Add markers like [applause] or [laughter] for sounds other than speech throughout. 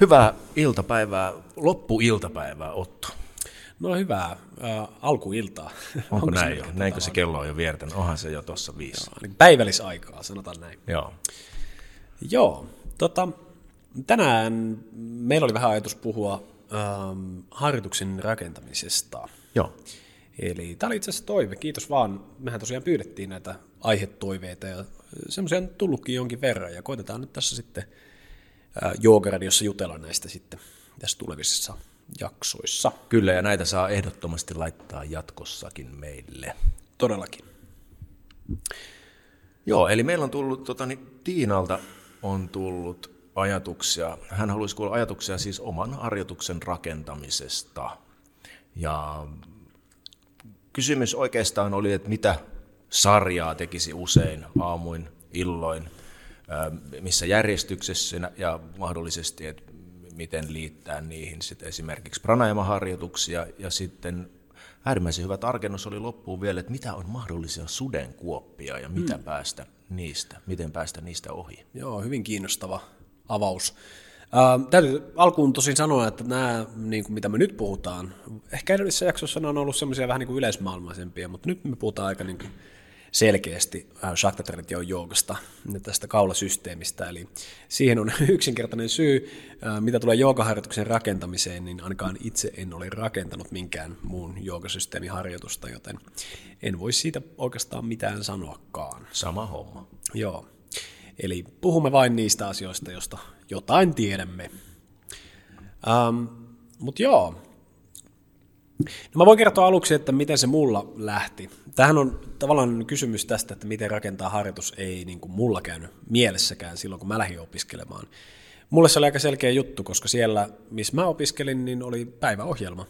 Hyvää iltapäivää, loppuiltapäivää Otto. No hyvää, äh, alkuiltaa. Onko, Onko näin jo? Näinkö se kello on jo viertänyt? Onhan se jo tuossa viisi. Joo, niin päivällisaikaa, sanotaan näin. Joo. Joo, tota, tänään meillä oli vähän ajatus puhua ähm, harjoituksen rakentamisesta. Joo. Eli tämä oli itse asiassa toive, kiitos vaan. Mehän tosiaan pyydettiin näitä aihetoiveita ja semmoisia on tullutkin jonkin verran ja koitetaan nyt tässä sitten Joogaradiossa jutella näistä sitten tässä tulevissa jaksoissa. Kyllä, ja näitä saa ehdottomasti laittaa jatkossakin meille. Todellakin. Joo, eli meillä on tullut, tota, niin Tiinalta on tullut ajatuksia. Hän haluaisi kuulla ajatuksia siis oman harjoituksen rakentamisesta. Ja kysymys oikeastaan oli, että mitä sarjaa tekisi usein aamuin, illoin, missä järjestyksessä ja mahdollisesti, että miten liittää niihin sitten esimerkiksi pranayama-harjoituksia ja sitten äärimmäisen hyvä tarkennus oli loppuun vielä, että mitä on mahdollisia sudenkuoppia ja mitä mm. päästä niistä, miten päästä niistä ohi. Joo, hyvin kiinnostava avaus. Äh, täytyy alkuun tosin sanoa, että nämä, niin kuin mitä me nyt puhutaan, ehkä edellisessä jaksossa ne on ollut semmoisia vähän niin kuin yleismaailmaisempia, mutta nyt me puhutaan aika niin kuin selkeästi äh, Shakta-tradition joogasta, tästä kaulasysteemistä. Eli siihen on [laughs] yksinkertainen syy, äh, mitä tulee joogaharjoituksen rakentamiseen, niin ainakaan itse en ole rakentanut minkään muun joogasysteemiharjoitusta, joten en voi siitä oikeastaan mitään sanoakaan. Sama homma. Joo. Eli puhumme vain niistä asioista, joista jotain tiedämme. Ähm, Mutta joo, No mä voin kertoa aluksi, että miten se mulla lähti. Tähän on tavallaan kysymys tästä, että miten rakentaa harjoitus ei niin kuin mulla käynyt mielessäkään silloin, kun mä lähdin opiskelemaan. Mulle se oli aika selkeä juttu, koska siellä, missä mä opiskelin, niin oli päiväohjelma.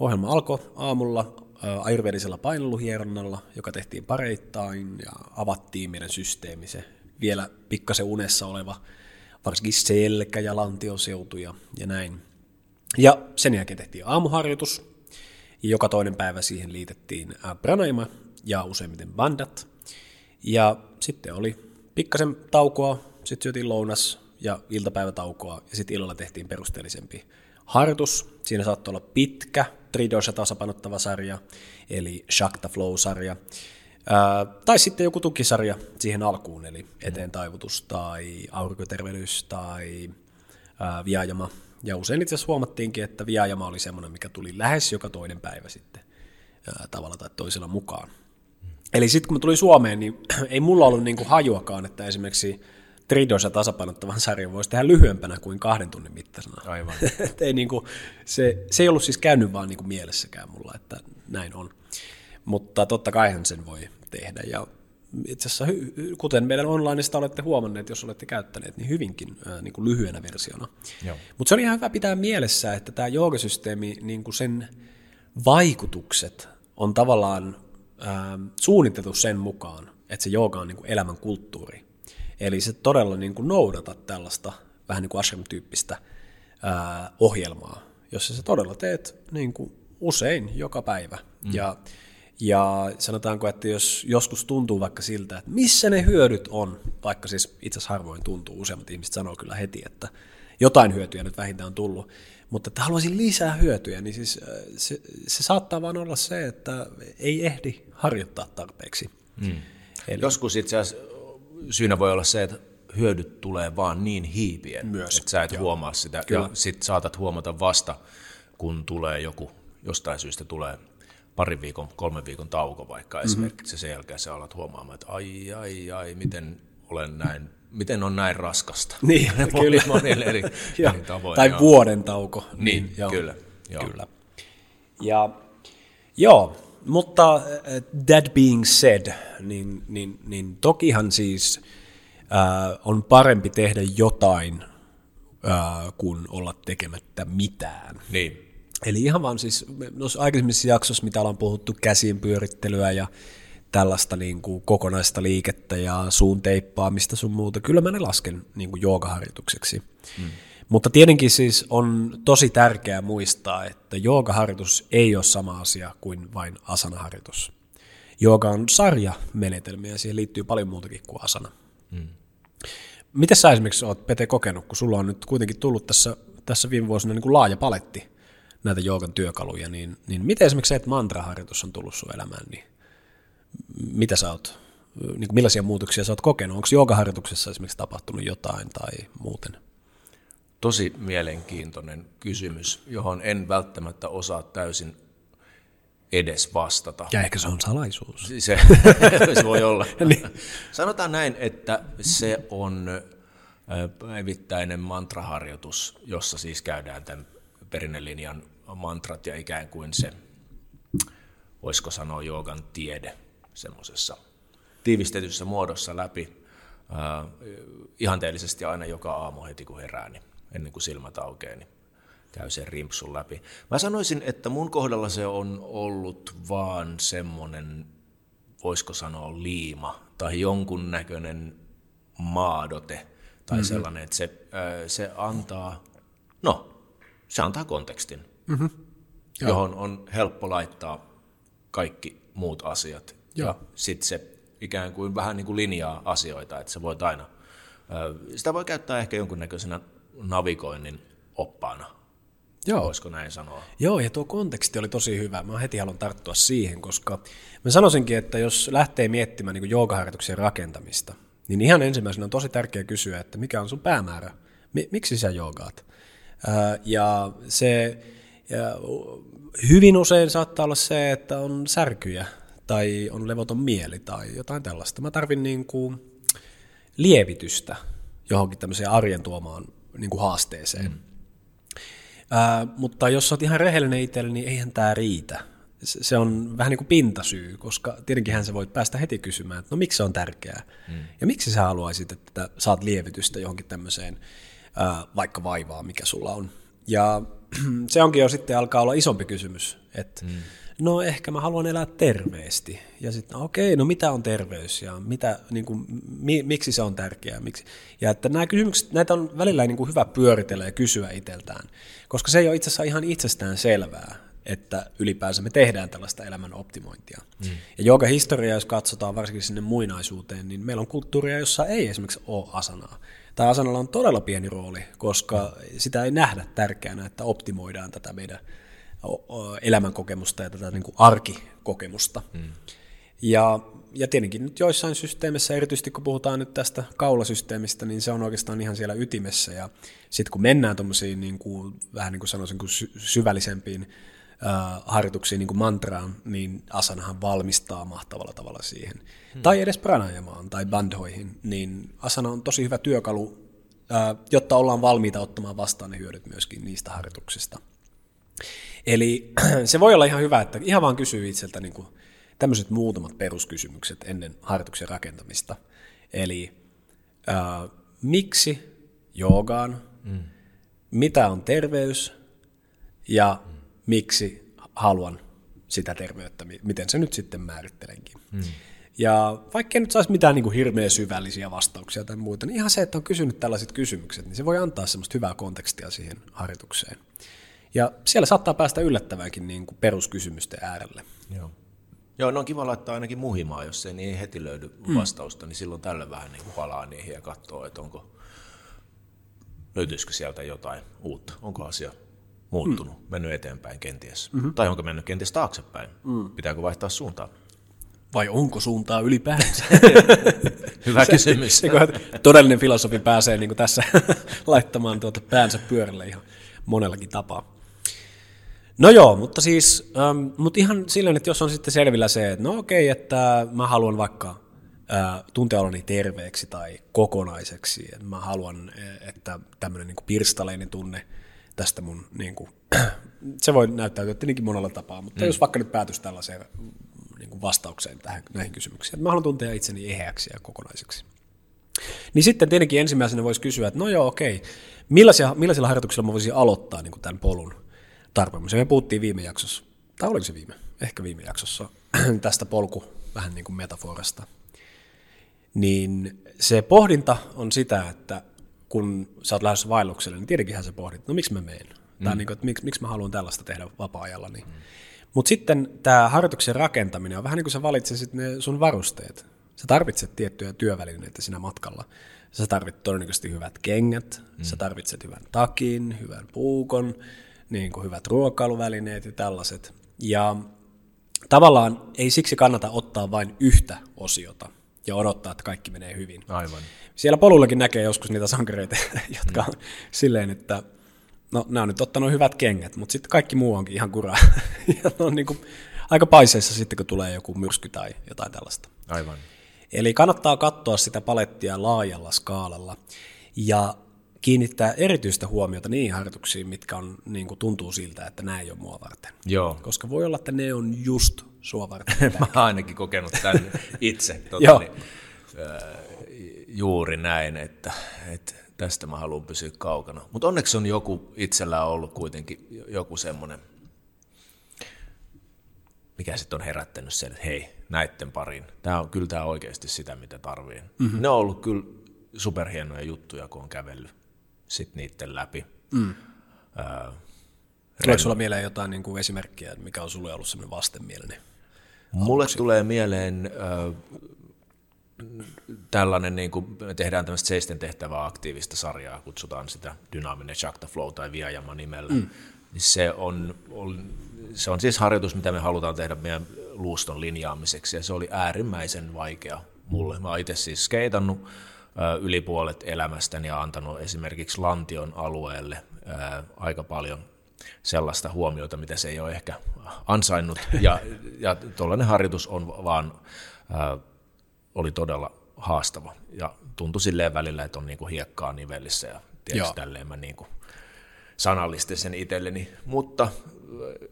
Ohjelma alkoi aamulla ayurvedisella painoluhieronnalla, joka tehtiin pareittain ja avattiin meidän systeemi, se vielä pikkasen unessa oleva, varsinkin selkä- ja lantioseutu ja, ja näin. Ja sen jälkeen tehtiin aamuharjoitus, joka toinen päivä siihen liitettiin pranayama ja useimmiten bandat. Ja sitten oli pikkasen taukoa, sitten syötiin lounas ja iltapäivätaukoa ja sitten illalla tehtiin perusteellisempi harjoitus. Siinä saattoi olla pitkä tridosha tasapainottava sarja, eli Shakta Flow-sarja. Ää, tai sitten joku tukisarja siihen alkuun, eli eteen taivutus tai aurinkotervehdys tai ää, viajama ja usein itse asiassa huomattiinkin, että viajama oli semmoinen, mikä tuli lähes joka toinen päivä sitten ää, tavalla tai toisella mukaan. Eli sitten kun mä tulin Suomeen, niin [clears throat] ei mulla ollut niinku hajuakaan, että esimerkiksi tridosa tasapainottavan sarjan voisi tehdä lyhyempänä kuin kahden tunnin mittaisena. Aivan. [laughs] ei niinku, se, se ei ollut siis käynyt vaan niinku mielessäkään mulla, että näin on. Mutta totta kaihan sen voi tehdä. Ja itse asiassa, kuten meidän onlineista olette huomanneet, jos olette käyttäneet, niin hyvinkin ää, niin kuin lyhyenä versiona. Mutta se on ihan hyvä pitää mielessä, että tämä joogasysteemi, niin kuin sen vaikutukset on tavallaan ää, suunniteltu sen mukaan, että se jooga on niin kuin elämän kulttuuri. Eli se todella niin kuin noudata tällaista vähän niin kuin ashram-tyyppistä ää, ohjelmaa, jossa sä todella teet niin kuin usein joka päivä. Mm. Ja ja sanotaanko, että jos joskus tuntuu vaikka siltä, että missä ne hyödyt on, vaikka siis itse asiassa harvoin tuntuu, useimmat ihmiset sanoo kyllä heti, että jotain hyötyjä nyt vähintään on tullut, mutta että haluaisin lisää hyötyjä, niin siis äh, se, se saattaa vaan olla se, että ei ehdi harjoittaa tarpeeksi. Mm. Eli... Joskus itse asiassa syynä voi olla se, että hyödyt tulee vaan niin hiipien, Myös. että sä et Joo. huomaa sitä. Kyllä. Ja sit saatat huomata vasta, kun tulee joku, jostain syystä tulee parin viikon, kolmen viikon tauko vaikka mm-hmm. esimerkiksi, sen jälkeen sä alat huomaamaan, että ai, ai, ai, miten olen näin, miten on näin raskasta. [laughs] Niin, [laughs] kyllä. Monille eri, eri [laughs] tavoin. Tai ja... vuoden tauko. Niin, niin joo, kyllä. Joo. kyllä. Ja joo, mutta uh, that being said, niin, niin, niin tokihan siis uh, on parempi tehdä jotain uh, kuin olla tekemättä mitään. Niin. Eli ihan vaan siis, noissa aikaisemmissa jaksoissa, mitä ollaan puhuttu, käsien pyörittelyä ja tällaista niin kuin kokonaista liikettä ja suun teippaamista sun muuta, kyllä mä ne lasken niin kuin joogaharjoitukseksi. Mm. Mutta tietenkin siis on tosi tärkeää muistaa, että joogaharjoitus ei ole sama asia kuin vain asanaharjoitus. Jooga on sarja menetelmiä ja siihen liittyy paljon muutakin kuin asana. Mm. Miten sä esimerkiksi oot, Pete, kokenut, kun sulla on nyt kuitenkin tullut tässä tässä viime vuosina niin kuin laaja paletti näitä joogan työkaluja, niin, niin miten esimerkiksi se, että mantraharjoitus on tullut sun elämään, niin mitä sä oot, niin millaisia muutoksia sä oot kokenut? Onko joogaharjoituksessa esimerkiksi tapahtunut jotain tai muuten? Tosi mielenkiintoinen kysymys, johon en välttämättä osaa täysin edes vastata. Ja ehkä se on salaisuus. Se, [laughs] se voi olla. [laughs] niin. Sanotaan näin, että se on päivittäinen mantraharjoitus, jossa siis käydään tämän perinnelinjan mantrat ja ikään kuin se, voisiko sanoa joogan tiede semmoisessa tiivistetyssä muodossa läpi äh, ihanteellisesti aina joka aamu heti kun herää, niin ennen kuin silmät aukeaa, niin käy sen rimpsun läpi. Mä sanoisin, että mun kohdalla se on ollut vaan semmoinen, voisiko sanoa liima tai jonkun näköinen maadote tai mm-hmm. sellainen, että se, se antaa, no, se antaa kontekstin, mm-hmm. johon on helppo laittaa kaikki muut asiat. Joo. Ja sitten se ikään kuin vähän niin kuin linjaa asioita, että se voit aina, sitä voi käyttää ehkä jonkunnäköisenä navigoinnin oppaana. Joo. Voisiko näin sanoa? Joo, ja tuo konteksti oli tosi hyvä. Mä heti haluan tarttua siihen, koska mä sanoisinkin, että jos lähtee miettimään niin joogaharjoituksen rakentamista, niin ihan ensimmäisenä on tosi tärkeää kysyä, että mikä on sun päämäärä? Miksi sä joogaat? Ja se ja hyvin usein saattaa olla se, että on särkyjä tai on levoton mieli tai jotain tällaista. Mä tarvin niin kuin lievitystä johonkin tämmöiseen arjen tuomaan niin kuin haasteeseen. Mm. Ää, mutta jos olet ihan rehellinen itselle, niin eihän tämä riitä. Se on vähän niin kuin pintasyy, koska tietenkin se voi päästä heti kysymään, että no miksi se on tärkeää? Mm. Ja miksi sä haluaisit, että saat lievitystä johonkin tämmöiseen vaikka vaivaa, mikä sulla on. Ja [clears throat] se onkin jo sitten alkaa olla isompi kysymys, että mm no ehkä mä haluan elää terveesti. Ja sitten, no okei, no mitä on terveys ja mitä, niin kuin, mi, miksi se on tärkeää. Miksi? Ja että nämä kysymykset, näitä on välillä niin kuin hyvä pyöritellä ja kysyä itseltään, koska se ei ole itse asiassa ihan itsestään selvää, että ylipäänsä me tehdään tällaista elämän optimointia. Mm. Ja joka historia, jos katsotaan varsinkin sinne muinaisuuteen, niin meillä on kulttuuria, jossa ei esimerkiksi ole asanaa. Tai asanalla on todella pieni rooli, koska sitä ei nähdä tärkeänä, että optimoidaan tätä meidän elämänkokemusta ja tätä niin kuin arkikokemusta. Mm. Ja, ja tietenkin nyt joissain systeemissä, erityisesti kun puhutaan nyt tästä kaulasysteemistä, niin se on oikeastaan ihan siellä ytimessä. Ja sitten kun mennään tuommoisiin niin kuin, vähän niin kuin sanoisin, kuin syvällisempiin äh, harjoituksiin, niin kuin mantraan, niin asanahan valmistaa mahtavalla tavalla siihen. Hmm. Tai edes pranajamaan tai bandhoihin, niin asana on tosi hyvä työkalu, äh, jotta ollaan valmiita ottamaan vastaan ne hyödyt myöskin niistä harjoituksista. Eli [clears throat] se voi olla ihan hyvä, että ihan vaan kysyy itseltä niin kuin tämmöiset muutamat peruskysymykset ennen harjoituksen rakentamista. Eli ää, miksi joogaan, mm. mitä on terveys ja mm. Miksi haluan sitä terveyttä, miten se nyt sitten määrittelenkin. Mm. Ja vaikka nyt saisi mitään niin kuin hirveän syvällisiä vastauksia tai muuta, niin ihan se, että on kysynyt tällaiset kysymykset, niin se voi antaa semmoista hyvää kontekstia siihen harjoitukseen. Ja siellä saattaa päästä yllättävänkin niin kuin peruskysymysten äärelle. Joo. Joo, no on kiva laittaa ainakin muhimaan, jos ei niin heti löydy mm. vastausta, niin silloin tällä vähän niin kuin palaa niihin ja katsoo, että onko, löytyisikö sieltä jotain uutta, onko asia muuttunut, mm. mennyt eteenpäin kenties, mm-hmm. tai onko mennyt kenties taaksepäin, mm. pitääkö vaihtaa suuntaa. Vai onko suuntaa ylipäänsä? [laughs] Hyvä se, kysymys. Se, todellinen filosofi pääsee niin kuin tässä [laughs] laittamaan tuota päänsä pyörälle ihan monellakin tapaa. No joo, mutta siis, ähm, mutta ihan silleen, että jos on sitten selvillä se, että no okei, että mä haluan vaikka äh, tuntea oloni terveeksi tai kokonaiseksi, että mä haluan, e, että tämmöinen niin pirstaleinen tunne tästä mun, niin kuin, [clears throat] se voi näyttäytyä tietenkin monella tapaa, mutta mm. jos vaikka nyt päätys tällaiseen niin kuin vastaukseen tähän, näihin kysymyksiin, että mä haluan tuntea itseni eheäksi ja kokonaiseksi. Niin sitten tietenkin ensimmäisenä voisi kysyä, että no joo, okei, millaisia, millaisilla harjoituksilla mä voisin aloittaa niin kuin tämän polun tarpeemisen. Me puhuttiin viime jaksossa, tai oliko se viime, ehkä viime jaksossa, [clears throat] tästä polku vähän niin kuin metaforasta. Niin se pohdinta on sitä, että kun sä oot lähdössä vaellukselle, niin tietenkinhän sä pohdit, no miksi mä menen? Mm. Tai niin kuin, että miksi, miksi mä haluan tällaista tehdä vapaa-ajalla. Niin. Mm. Mutta sitten tämä harjoituksen rakentaminen on vähän niin kuin sä valitsisit ne sun varusteet. Sä tarvitset tiettyjä työvälineitä siinä matkalla. Sä tarvitset todennäköisesti hyvät kengät, mm. sä tarvitset hyvän takin, hyvän puukon, niin kuin hyvät ruokailuvälineet ja tällaiset. Ja tavallaan ei siksi kannata ottaa vain yhtä osiota ja odottaa, että kaikki menee hyvin. Aivan. Siellä polullakin näkee joskus niitä sankareita, [laughs] jotka on silleen, että no nämä on nyt ottanut hyvät kengät, mutta sitten kaikki muu onkin ihan kuraa. [laughs] ja on niin kuin aika paiseissa sitten, kun tulee joku myrsky tai jotain tällaista. Aivan. Eli kannattaa katsoa sitä palettia laajalla skaalalla ja kiinnittää erityistä huomiota niihin harjoituksiin, mitkä on, niin kuin tuntuu siltä, että nämä ei ole mua varten. Joo. Koska voi olla, että ne on just sua varten. [laughs] Mä oon ainakin kokenut tämän itse. Tuota, niin, äh, juuri näin, että, että tästä mä haluan pysyä kaukana. Mutta onneksi on joku itsellä ollut kuitenkin joku semmoinen, mikä sitten on herättänyt sen, että hei, näitten pariin. Tää on, kyllä tämä oikeasti sitä, mitä tarvii. Mm-hmm. Ne on ollut kyllä superhienoja juttuja, kun on kävellyt sit niiden läpi. Mm. Öö, Tuleeko sulla mieleen jotain niin kuin esimerkkiä, mikä on sulle ollut sellainen vastenmielinen? Mulle aluksi? tulee mieleen äh, tällainen, niin kuin me tehdään tämmöistä seisten tehtävää aktiivista sarjaa, kutsutaan sitä dynaaminen Shakta Flow tai Viajama nimellä. Mm. Niin se, on, on, se on siis harjoitus, mitä me halutaan tehdä meidän luuston linjaamiseksi, ja se oli äärimmäisen vaikea mulle. Mä itse siis skeitannut äh, yli puolet elämästäni ja antanut esimerkiksi Lantion alueelle äh, aika paljon sellaista huomiota, mitä se ei ole ehkä ansainnut. Ja, ja tuollainen harjoitus on vaan, äh, oli todella haastava. Ja tuntui silleen välillä, että on niinku hiekkaa nivellissä ja tietysti tälleen mä niinku sanallistin sen itselleni. Mutta äh,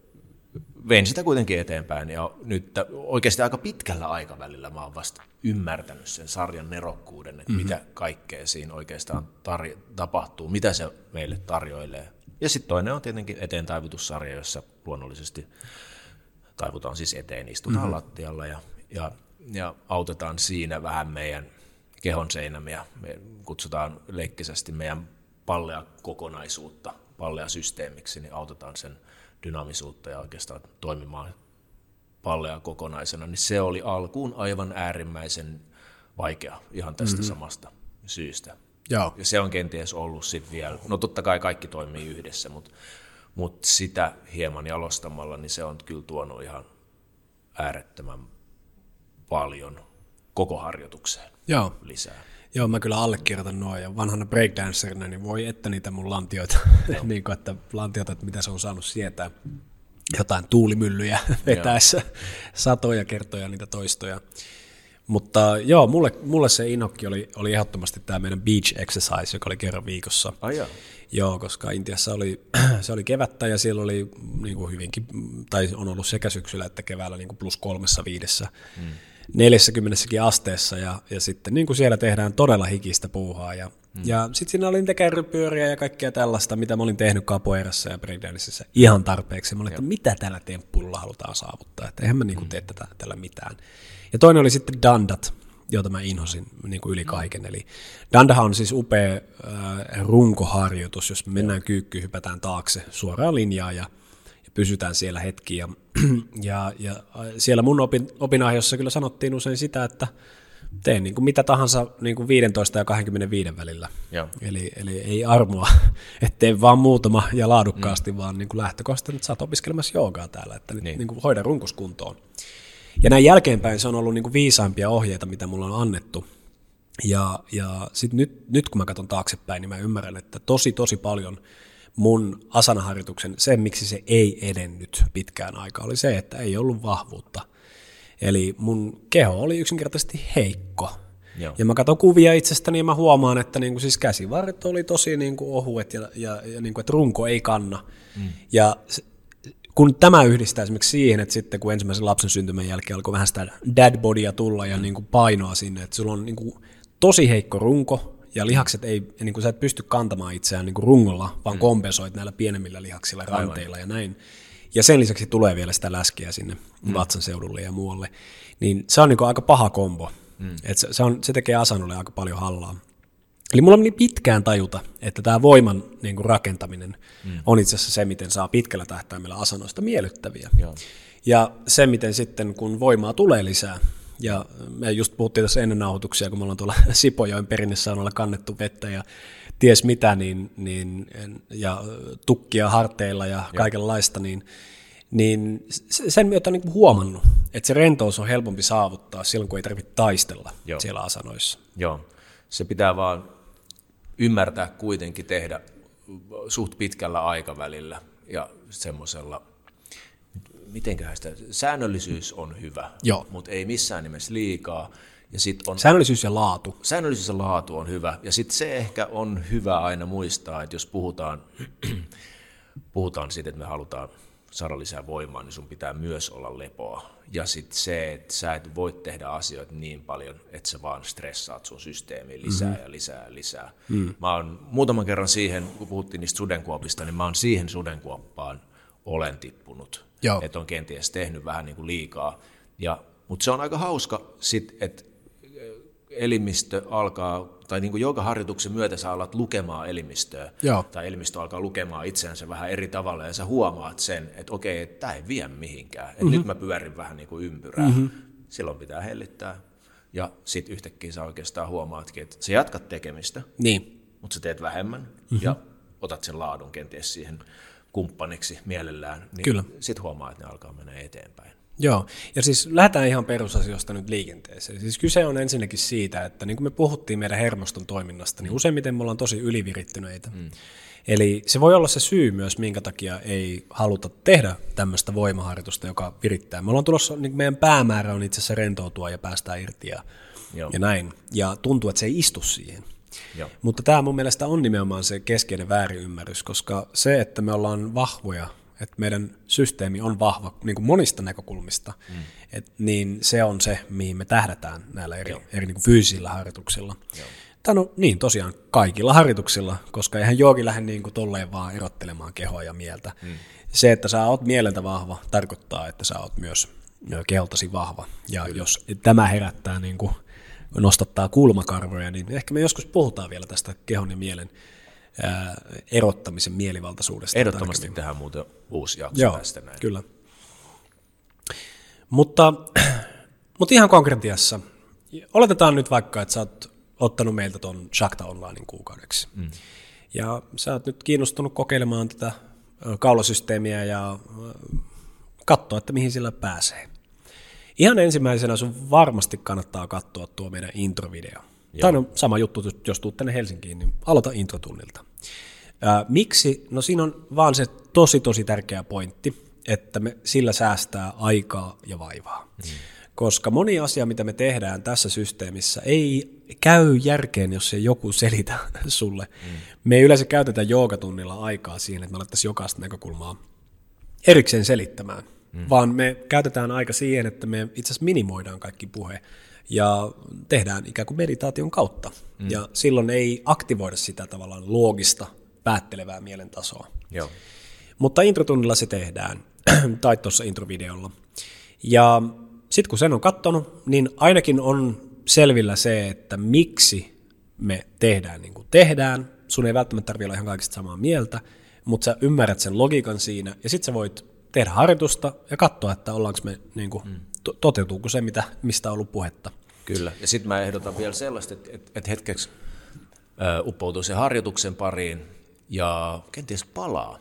vein sitä kuitenkin eteenpäin ja nyt oikeasti aika pitkällä aikavälillä mä oon vasta ymmärtänyt sen sarjan nerokkuuden, että mm-hmm. mitä kaikkea siinä oikeastaan tar- tapahtuu, mitä se meille tarjoilee. Ja sitten toinen on tietenkin eteen taivutussarja, jossa luonnollisesti taivutaan siis eteen, istutaan mm-hmm. lattialla ja, ja, ja autetaan siinä vähän meidän kehon seinämiä. Me kutsutaan leikkisesti meidän pallea kokonaisuutta, pallea systeemiksi, niin autetaan sen dynaamisuutta ja oikeastaan toimimaan pallea kokonaisena, niin se oli alkuun aivan äärimmäisen vaikea ihan tästä mm-hmm. samasta syystä. Joo. Ja se on kenties ollut sitten vielä, no totta kai kaikki toimii yhdessä, mutta mut sitä hieman jalostamalla, niin se on kyllä tuonut ihan äärettömän paljon koko harjoitukseen Joo. lisää. Joo, mä kyllä allekirjoitan nuo ja vanhana breakdancerina, niin voi että niitä mun lantioita, [laughs] niin kuin, että lantioita, että mitä se on saanut sietää jotain tuulimyllyjä vetäessä satoja kertoja niitä toistoja. Mutta joo, mulle, mulle se inhokki oli, oli ehdottomasti tämä meidän beach exercise, joka oli kerran viikossa. Ai joo. Joo, koska Intiassa oli, [clears throat] se oli kevättä ja siellä oli niin kuin hyvinkin, tai on ollut sekä syksyllä että keväällä niin kuin plus kolmessa viidessä. Hmm 40 asteessa ja, ja sitten niin kuin siellä tehdään todella hikistä puuhaa. Ja, mm. ja sitten siinä oli niitä kärrypyöriä ja kaikkea tällaista, mitä mä olin tehnyt kapoeirassa ja breakdanceissa ihan tarpeeksi. Mä olin, että mitä tällä temppulla halutaan saavuttaa, että eihän mä niin kuin mm. tee tätä, tällä mitään. Ja toinen oli sitten dandat, jota mä inhosin niin kuin yli mm. kaiken. Eli dandahan on siis upea äh, runkoharjoitus, jos me mennään kyykkyyn, hypätään taakse suoraan linjaan ja pysytään siellä hetki. Ja, [clears throat] ja, ja siellä mun opin, opinahjossa kyllä sanottiin usein sitä, että teen niin kuin mitä tahansa niin kuin 15 ja 25 välillä. Joo. Eli, eli ei armoa, [laughs] ettei vaan muutama ja laadukkaasti, mm. vaan niin kuin lähtökohtaisesti, että sä oot opiskelemassa joogaa täällä, että niin. niin kuin hoida runkoskuntoon. Ja näin jälkeenpäin se on ollut niin kuin viisaimpia ohjeita, mitä mulla on annettu. Ja, ja sit nyt, nyt kun mä katson taaksepäin, niin mä ymmärrän, että tosi tosi paljon – mun asanaharjoituksen, se miksi se ei edennyt pitkään aikaa, oli se, että ei ollut vahvuutta. Eli mun keho oli yksinkertaisesti heikko. Joo. Ja mä katson kuvia itsestäni ja mä huomaan, että niinku siis käsivarret oli tosi niinku ohuet ja, ja, ja niinku, että runko ei kanna. Mm. Ja kun tämä yhdistää esimerkiksi siihen, että sitten kun ensimmäisen lapsen syntymän jälkeen alkoi vähän sitä dad bodya tulla ja mm. niinku painoa sinne, että sulla on niinku tosi heikko runko, ja lihakset ei, niin kuin sä et pysty kantamaan itseään niin kuin rungolla, vaan mm. kompensoit näillä pienemmillä lihaksilla, ranteilla ja näin. Ja sen lisäksi tulee vielä sitä läskiä sinne mm. vatsan seudulle ja muualle. Niin se on niin kuin aika paha kombo. Mm. Et se, se, on, se tekee asanulle aika paljon hallaa. Eli mulla meni pitkään tajuta, että tämä voiman niin kuin rakentaminen mm. on itse asiassa se, miten saa pitkällä tähtäimellä asanoista miellyttäviä. Joo. Ja se, miten sitten kun voimaa tulee lisää, Ja me just puhuttiin tässä ennen nauhoituksia, kun me ollaan tuolla [laughs] Sipojoen perinnesaunalla kannettu vettä ja ties mitä, niin, niin, ja tukkia harteilla ja kaikenlaista, niin, niin sen myötä on niin huomannut, että se rentous on helpompi saavuttaa silloin, kun ei tarvitse taistella Joo. siellä asanoissa. Joo, se pitää vaan ymmärtää kuitenkin tehdä suht pitkällä aikavälillä ja semmoisella, mitenköhän sitä, säännöllisyys on hyvä, Joo. mutta ei missään nimessä liikaa. Ja sit on, säännöllisyys ja laatu. Säännöllisyys ja laatu on hyvä. Ja sitten se ehkä on hyvä aina muistaa, että jos puhutaan, [clears throat] puhutaan siitä, että me halutaan saada lisää voimaa, niin sun pitää myös olla lepoa. Ja sitten se, että sä et voi tehdä asioita niin paljon, että sä vaan stressaat sun systeemiin lisää mm-hmm. ja lisää ja lisää. Mm. Mä oon muutaman kerran siihen, kun puhuttiin niistä sudenkuopista, niin mä oon siihen sudenkuoppaan olen tippunut. Että on kenties tehnyt vähän niin kuin liikaa. Ja, mutta se on aika hauska, sit, että elimistö alkaa, tai niin kuin harjoituksen myötä sä alat lukemaan elimistöä, Joo. tai elimistö alkaa lukemaan itseänsä vähän eri tavalla, ja sä huomaat sen, että okei, tämä ei vie mihinkään, että mm-hmm. nyt mä pyörin vähän niin kuin ympyrää, mm-hmm. silloin pitää hellittää, ja sitten yhtäkkiä sä oikeastaan huomaatkin, että sä jatkat tekemistä, niin. mutta sä teet vähemmän, mm-hmm. ja otat sen laadun kenties siihen kumppaniksi mielellään, niin sitten huomaa, että ne alkaa mennä eteenpäin. Joo, ja siis lähdetään ihan perusasioista nyt liikenteeseen. Siis kyse on ensinnäkin siitä, että niin kuin me puhuttiin meidän hermoston toiminnasta, niin useimmiten me ollaan tosi ylivirittyneitä. Mm. Eli se voi olla se syy myös, minkä takia ei haluta tehdä tämmöistä voimaharjoitusta, joka virittää. Me ollaan tulossa, niin meidän päämäärä on itse asiassa rentoutua ja päästä irti ja, ja näin. Ja tuntuu, että se ei istu siihen. Joo. Mutta tämä mun mielestä on nimenomaan se keskeinen väärinymmärrys, koska se, että me ollaan vahvoja että meidän systeemi on vahva niin kuin monista näkökulmista, mm. et, niin se on se, mihin me tähdätään näillä eri, eri niin kuin fyysisillä harjoituksilla. Joo. Tai no niin, tosiaan kaikilla harjoituksilla, koska eihän joogi lähde niin kuin tolleen vaan erottelemaan kehoa ja mieltä. Mm. Se, että sä oot mieleltä vahva, tarkoittaa, että sä oot myös keholtasi vahva. Ja Kyllä. jos tämä herättää, niin kuin, nostattaa kulmakarvoja, niin ehkä me joskus puhutaan vielä tästä kehon ja mielen erottamisen mielivaltaisuudesta. Ehdottomasti tehdään muuten uusi jakso Joo, tästä näin. kyllä. Mutta, [clears throat] mutta ihan konkretiassa, oletetaan nyt vaikka, että sä oot ottanut meiltä tuon Shakta Onlinein kuukaudeksi. Mm. Ja sä oot nyt kiinnostunut kokeilemaan tätä kaulasysteemiä ja katsoa, että mihin sillä pääsee. Ihan ensimmäisenä sun varmasti kannattaa katsoa tuo meidän introvideo. Tämä on sama juttu, jos tuut tänne Helsinkiin, niin aloita introtunnilta. Ää, miksi? No siinä on vaan se tosi tosi tärkeä pointti, että me sillä säästää aikaa ja vaivaa. Mm. Koska moni asia, mitä me tehdään tässä systeemissä, ei käy järkeen, jos se joku selitä [laughs] sulle. Mm. Me ei yleensä käytetä joogatunnilla aikaa siihen, että me alettaisiin jokaista näkökulmaa erikseen selittämään, mm. vaan me käytetään aika siihen, että me itse asiassa minimoidaan kaikki puhe ja tehdään ikään kuin meditaation kautta. Mm. Ja silloin ei aktivoida sitä tavallaan loogista, päättelevää mielentasoa. Joo. Mutta introtunnilla se tehdään, [clears throat] tai tuossa introvideolla. Ja sitten kun sen on katsonut, niin ainakin on selvillä se, että miksi me tehdään niin kuin tehdään. Sun ei välttämättä tarvitse olla ihan kaikista samaa mieltä, mutta sä ymmärrät sen logiikan siinä, ja sitten sä voit tehdä harjoitusta ja katsoa, että ollaanko me niin kuin, mm toteutuuko se, mitä, mistä on ollut puhetta. Kyllä, ja sitten mä ehdotan vielä sellaista, että, että, että hetkeksi uppoutuu sen harjoituksen pariin ja kenties palaa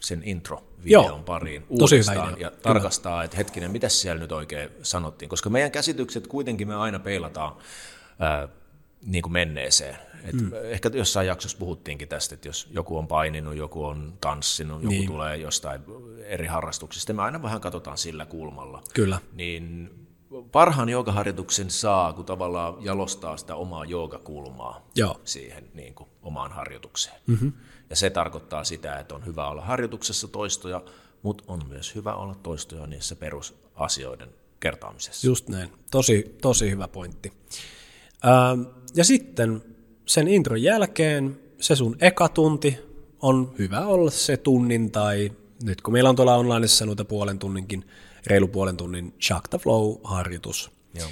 sen intro-videon Joo, pariin uudestaan ja tarkastaa, Kyllä. että hetkinen, mitä siellä nyt oikein sanottiin, koska meidän käsitykset kuitenkin me aina peilataan ää, niin kuin menneeseen. Et mm. Ehkä jossain jaksossa puhuttiinkin tästä, että jos joku on paininut, joku on tanssinut, joku niin. tulee jostain eri harrastuksista, me aina vähän katsotaan sillä kulmalla. Kyllä. Niin parhaan joogaharjoituksen saa, kun tavallaan jalostaa sitä omaa joogakulmaa Joo. siihen niin kuin, omaan harjoitukseen. Mm-hmm. Ja se tarkoittaa sitä, että on hyvä olla harjoituksessa toistoja, mutta on myös hyvä olla toistoja niissä perusasioiden kertaamisessa. Just näin. Tosi, tosi hyvä pointti. Ja sitten sen intron jälkeen se sun eka tunti on hyvä olla se tunnin tai nyt kun meillä on tuolla onlineissa noita puolen tunninkin, reilu puolen tunnin Shakta Flow-harjoitus. Joo.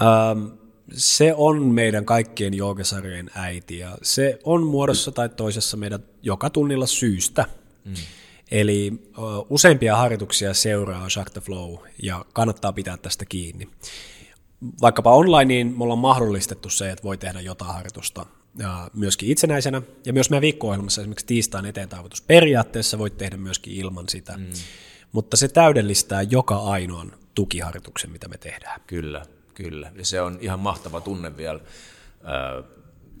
Ähm, se on meidän kaikkien joogasarjojen äiti ja se on muodossa tai toisessa meidän joka tunnilla syystä. Mm. Eli uh, useampia harjoituksia seuraa Shakta Flow ja kannattaa pitää tästä kiinni. Vaikkapa online, niin me ollaan mahdollistettu se, että voi tehdä jotain harjoitusta ja myöskin itsenäisenä. Ja myös meidän viikko-ohjelmassa esimerkiksi tiistain eteentaivutus periaatteessa voit tehdä myöskin ilman sitä. Mm. Mutta se täydellistää joka ainoan tukiharjoituksen, mitä me tehdään. Kyllä, kyllä. Ja se on ihan mahtava tunne vielä äh,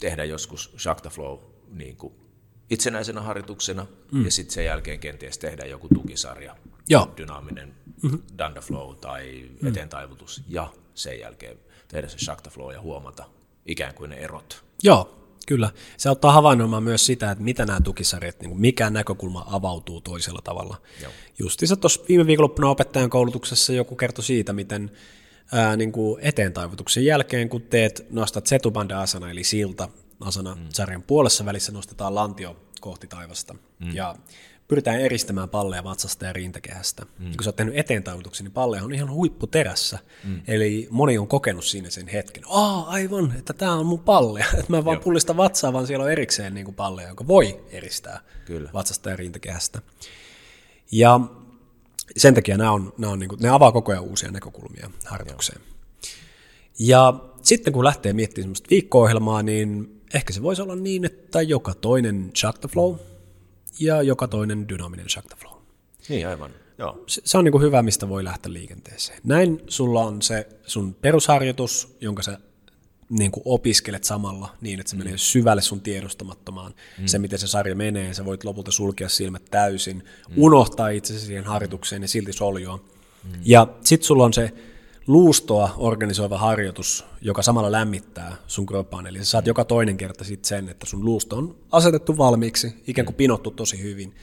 tehdä joskus Shakta Flow niin kuin itsenäisenä harjoituksena mm. ja sitten sen jälkeen kenties tehdä joku tukisarja, Joo. dynaaminen mm-hmm. Danda Flow tai mm. eteentaivutus ja sen jälkeen tehdä se Shakta Flow ja huomata ikään kuin ne erot. Joo, kyllä. Se ottaa havainnoimaan myös sitä, että mitä nämä tukisarjat, niin mikä näkökulma avautuu toisella tavalla. Joo. Justiinsa tuossa viime viikonloppuna opettajan koulutuksessa joku kertoi siitä, miten ää, niin kuin eteentaivutuksen jälkeen, kun teet, nostat setubanda asana, eli silta asana mm. sarjan puolessa välissä nostetaan lantio kohti taivasta. Mm. Ja pyritään eristämään palleja vatsasta ja rintakehästä. Mm. kun sä oot tehnyt eteentaivutuksen, niin palleja on ihan huipputerässä. Mm. Eli moni on kokenut siinä sen hetken, aa aivan, että tämä on mun palle. [laughs] Että mä en vaan pullista vatsaa, vaan siellä on erikseen niin kuin palleja, joka voi eristää Kyllä. vatsasta ja rintakehästä. Ja sen takia nämä, on, nämä on niin kuin, ne avaa koko ajan uusia näkökulmia harjoitukseen. Joo. Ja sitten kun lähtee miettimään semmoista viikko-ohjelmaa, niin ehkä se voisi olla niin, että joka toinen Shakta Flow ja joka toinen dynaaminen Shakta Flow. Niin, aivan. Joo. Se, se on niin kuin hyvä, mistä voi lähteä liikenteeseen. Näin sulla on se sun perusharjoitus, jonka sä niin kuin opiskelet samalla niin, että se mm. menee syvälle sun tiedostamattomaan. Mm. Se, miten se sarja menee, sä voit lopulta sulkea silmät täysin, mm. unohtaa itsesi siihen harjoitukseen ja silti soljoa. Mm. Ja sit sulla on se luustoa organisoiva harjoitus, joka samalla lämmittää sun kroppaan. Eli sä saat joka toinen kerta sit sen, että sun luusto on asetettu valmiiksi, ikään kuin mm. pinottu tosi hyvin.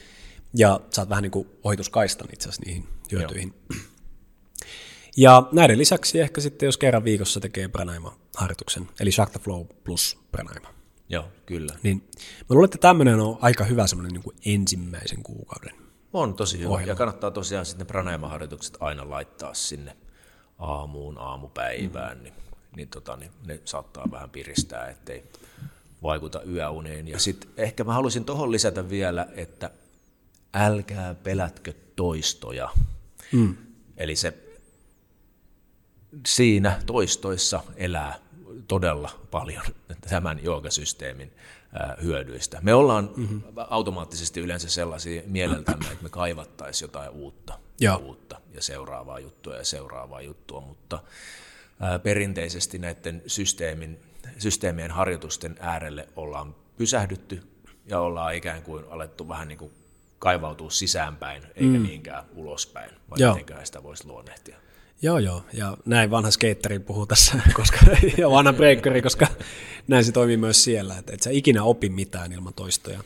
Ja saat vähän niin kuin ohituskaistan itse asiassa niihin hyötyihin. Joo. [clears throat] Ja näiden lisäksi ehkä sitten, jos kerran viikossa tekee pranayama-harjoituksen, eli Shakta Flow plus pranayama. Joo, kyllä. Niin mä luulen, että tämmöinen on aika hyvä semmoinen niin kuin ensimmäisen kuukauden. On tosi hyvä. Ohjelma. Ja kannattaa tosiaan sitten pranayama-harjoitukset aina laittaa sinne aamuun, aamupäivään, mm. niin, niin, tota, niin ne saattaa vähän piristää, ettei vaikuta yöuneen. Ja sitten ehkä mä haluaisin tuohon lisätä vielä, että älkää pelätkö toistoja. Mm. Eli se siinä toistoissa elää todella paljon tämän joogasysteemin hyödyistä. Me ollaan mm-hmm. automaattisesti yleensä sellaisia mieleltämme, että me kaivattaisiin jotain uutta, ja. uutta ja seuraavaa juttua ja seuraavaa juttua, mutta perinteisesti näiden systeemin, systeemien harjoitusten äärelle ollaan pysähdytty ja ollaan ikään kuin alettu vähän niin kuin kaivautua sisäänpäin, eikä mm. niinkään ulospäin, vai mitenkään sitä voisi luonnehtia. Joo, joo. Ja näin vanha skeitteri puhuu tässä, [laughs] koska, ja vanha breakeri, koska näin se toimii myös siellä, että et sä ikinä opi mitään ilman toistoja.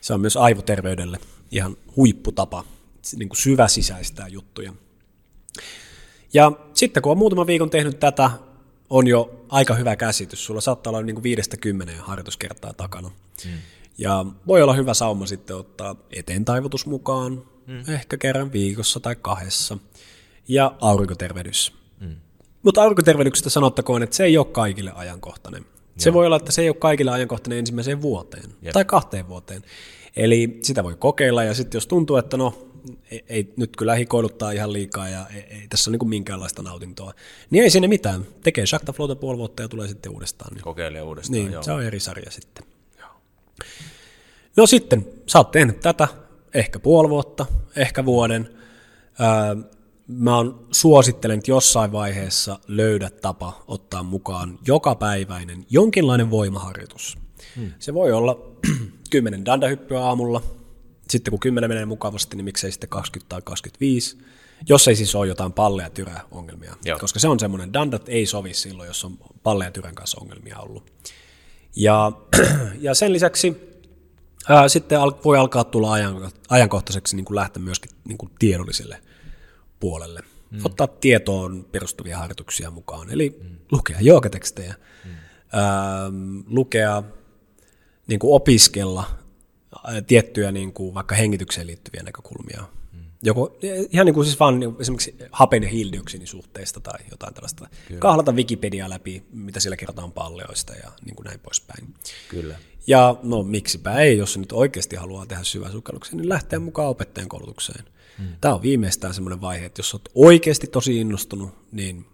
Se on myös aivoterveydelle ihan huipputapa niin kuin syvä sisäistää juttuja. Ja sitten kun on muutaman viikon tehnyt tätä, on jo aika hyvä käsitys. Sulla saattaa olla niin kuin viidestä kymmeneen harjoituskertaa takana. Hmm. Ja voi olla hyvä sauma sitten ottaa eteentaivutus mukaan, hmm. ehkä kerran viikossa tai kahdessa – ja aurinkotervehdys. Mm. Mutta aurinkotervehdyksestä sanottakoon, että se ei ole kaikille ajankohtainen. Se Joo. voi olla, että se ei ole kaikille ajankohtainen ensimmäiseen vuoteen Jep. tai kahteen vuoteen. Eli sitä voi kokeilla ja sitten jos tuntuu, että no ei, ei nyt kyllä hikoiluttaa ihan liikaa ja ei, ei tässä ole niin minkäänlaista nautintoa, niin ei sinne mitään. Tekee Shakta Flowta puoli vuotta ja tulee sitten uudestaan. Niin. Kokeilee uudestaan, niin, joo. se on eri sarja sitten. Joo. No sitten, sä oot tehnyt tätä ehkä puoli vuotta, ehkä vuoden. Öö, mä on, suosittelen, että jossain vaiheessa löydät tapa ottaa mukaan jokapäiväinen jonkinlainen voimaharjoitus. Hmm. Se voi olla [clears throat] 10 dandahyppyä aamulla, sitten kun 10 menee mukavasti, niin miksei sitten 20 tai 25, jos ei siis ole jotain palle- ja tyrä-ongelmia. Joo. Koska se on semmoinen, dandat ei sovi silloin, jos on palle- ja tyrän kanssa ongelmia ollut. Ja, [clears throat] ja sen lisäksi ää, sitten al- voi alkaa tulla ajankohtaiseksi niin kuin lähteä myöskin niin kuin tiedolliselle puolelle. Mm. Ottaa tietoon perustuvia harjoituksia mukaan, eli mm. lukea joogatekstejä, mm. ähm, lukea, niin kuin opiskella tiettyjä niin kuin vaikka hengitykseen liittyviä näkökulmia. Mm. Joko, ihan niin kuin siis vaan niin esimerkiksi hapen ja hiilidioksidin suhteesta tai jotain tällaista. Kyllä. Kahlata Wikipedia läpi, mitä siellä kerrotaan palleoista ja niin kuin näin poispäin. Kyllä. Ja no miksipä ei, jos nyt oikeasti haluaa tehdä syvää sukelluksen, niin lähteä mukaan opettajan koulutukseen. Mm. Tämä on viimeistään semmoinen vaihe, että jos olet oikeasti tosi innostunut, niin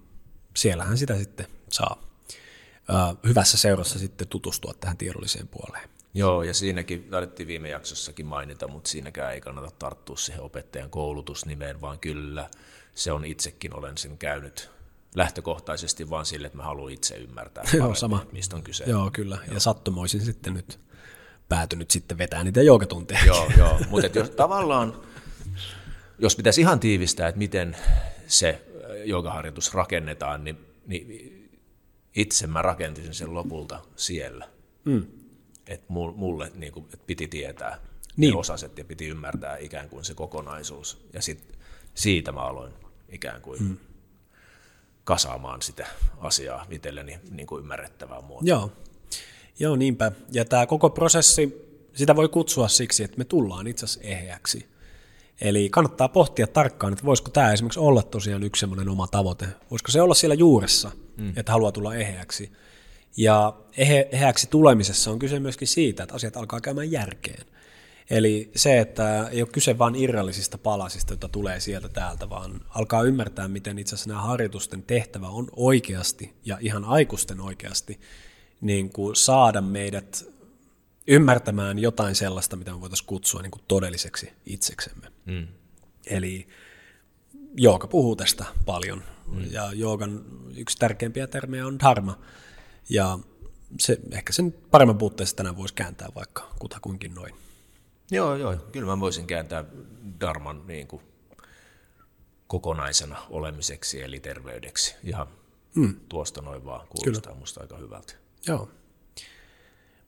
siellähän sitä sitten saa ö, hyvässä seurassa sitten tutustua tähän tiedolliseen puoleen. Joo, ja siinäkin taidettiin viime jaksossakin mainita, mutta siinäkään ei kannata tarttua siihen opettajan koulutusnimeen, vaan kyllä se on itsekin, olen sen käynyt lähtökohtaisesti vaan sille, että mä haluan itse ymmärtää, [laughs] Joo, sama. mistä on kyse. Joo, kyllä. Joo. Ja sattumoisin sitten nyt päätynyt sitten vetää niitä joogatunteja. Joo, joo. mutta jos tavallaan, jos pitäisi ihan tiivistää, että miten se joogaharjoitus rakennetaan, niin, niin itse mä rakentin sen lopulta siellä. Mm. Että mulle niin kuin, että piti tietää niin. ne osaset ja piti ymmärtää ikään kuin se kokonaisuus. Ja sit, siitä mä aloin ikään kuin mm. kasaamaan sitä asiaa itselleni niin kuin ymmärrettävää muotoa. Joo. Joo, niinpä. Ja tämä koko prosessi, sitä voi kutsua siksi, että me tullaan itse asiassa eheäksi. Eli kannattaa pohtia tarkkaan, että voisiko tämä esimerkiksi olla tosiaan yksi semmoinen oma tavoite. Voisiko se olla siellä juuressa, mm. että haluaa tulla eheäksi. Ja ehe, eheäksi tulemisessa on kyse myöskin siitä, että asiat alkaa käymään järkeen. Eli se, että ei ole kyse vain irrallisista palasista, joita tulee sieltä täältä, vaan alkaa ymmärtää, miten itse asiassa nämä harjoitusten tehtävä on oikeasti ja ihan aikuisten oikeasti niin kuin saada meidät ymmärtämään jotain sellaista, mitä me voitaisiin kutsua niin kuin todelliseksi itseksemme. Mm. Eli jooga puhuu tästä paljon, mm. ja joogan yksi tärkeimpiä termejä on dharma, ja se, ehkä sen paremman puutteessa tänään voisi kääntää vaikka kutakuinkin noin. Joo, joo, kyllä mä voisin kääntää dharman niin kuin kokonaisena olemiseksi, eli terveydeksi. Ihan mm. tuosta noin vaan kuulostaa kyllä. musta aika hyvältä. Joo.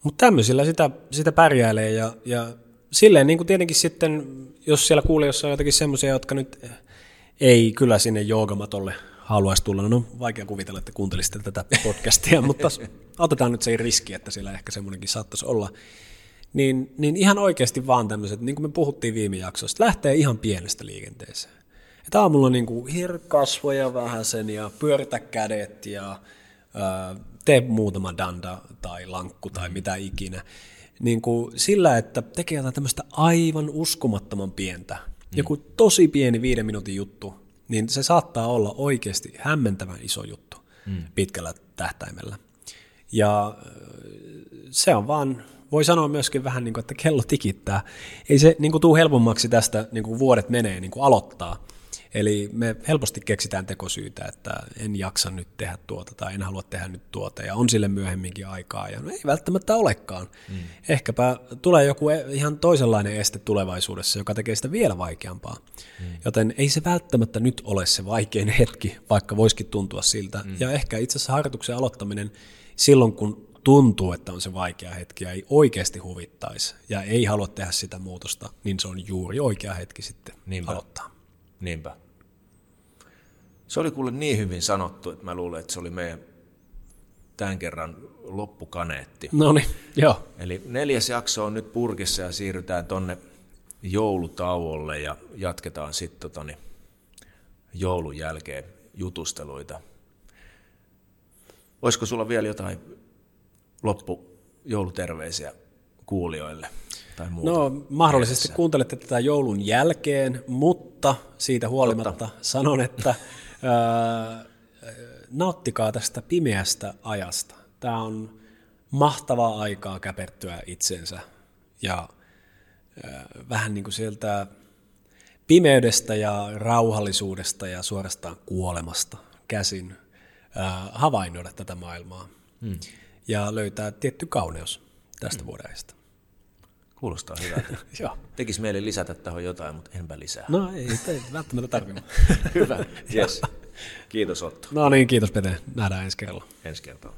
Mutta tämmöisillä sitä, sitä pärjäilee ja, ja silleen niin kuin tietenkin sitten, jos siellä kuulijoissa on jotakin semmoisia, jotka nyt ei kyllä sinne joogamatolle haluaisi tulla, no vaikea kuvitella, että kuuntelisitte tätä podcastia, mutta otetaan nyt se riski, että siellä ehkä semmoinenkin saattaisi olla, niin, niin ihan oikeasti vaan tämmöiset, niin kuin me puhuttiin viime jaksossa, lähtee ihan pienestä liikenteeseen. Että aamulla niin kuin hirkasvoja vähän sen ja pyöritä kädet ja tee muutama danda tai lankku tai mitä ikinä. Niin kuin sillä, että tekee jotain tämmöistä aivan uskomattoman pientä, joku tosi pieni viiden minuutin juttu, niin se saattaa olla oikeasti hämmentävän iso juttu mm. pitkällä tähtäimellä. Ja se on vaan, voi sanoa myöskin vähän niin kuin, että kello tikittää. Ei se niin kuin, tuu helpommaksi tästä, niin kuin vuodet menee, niin kuin aloittaa. Eli me helposti keksitään tekosyitä, että en jaksa nyt tehdä tuota tai en halua tehdä nyt tuota ja on sille myöhemminkin aikaa ja no ei välttämättä olekaan. Mm. Ehkäpä tulee joku e- ihan toisenlainen este tulevaisuudessa, joka tekee sitä vielä vaikeampaa. Mm. Joten ei se välttämättä nyt ole se vaikein hetki, vaikka voisikin tuntua siltä. Mm. Ja ehkä itse asiassa harjoituksen aloittaminen silloin, kun tuntuu, että on se vaikea hetki ja ei oikeasti huvittaisi ja ei halua tehdä sitä muutosta, niin se on juuri oikea hetki sitten Niinpä. aloittaa. Niinpä. Se oli kuule niin hyvin sanottu, että mä luulen, että se oli meidän tämän kerran loppukaneetti. No niin, joo. Eli neljäs jakso on nyt purkissa ja siirrytään tonne joulutauolle ja jatketaan sitten tota, niin joulun jälkeen jutusteluita. Olisiko sulla vielä jotain loppu jouluterveisiä kuulijoille? Tai muuta? No mahdollisesti mielessä. kuuntelette tätä joulun jälkeen, mutta siitä huolimatta Totta. sanon, että [laughs] nauttikaa tästä pimeästä ajasta. Tämä on mahtavaa aikaa käpertyä itsensä ja vähän niin kuin sieltä pimeydestä ja rauhallisuudesta ja suorastaan kuolemasta käsin havainnoida tätä maailmaa hmm. ja löytää tietty kauneus tästä hmm. vuoden ajasta. Kuulostaa hyvältä. [laughs] Joo. Tekisi meille lisätä tähän jotain, mutta enpä lisää. No ei, ei välttämättä tarvitse. [laughs] Hyvä, yes. Kiitos Otto. No niin, kiitos Pete. Nähdään ensi kerralla. Ensi kertaa.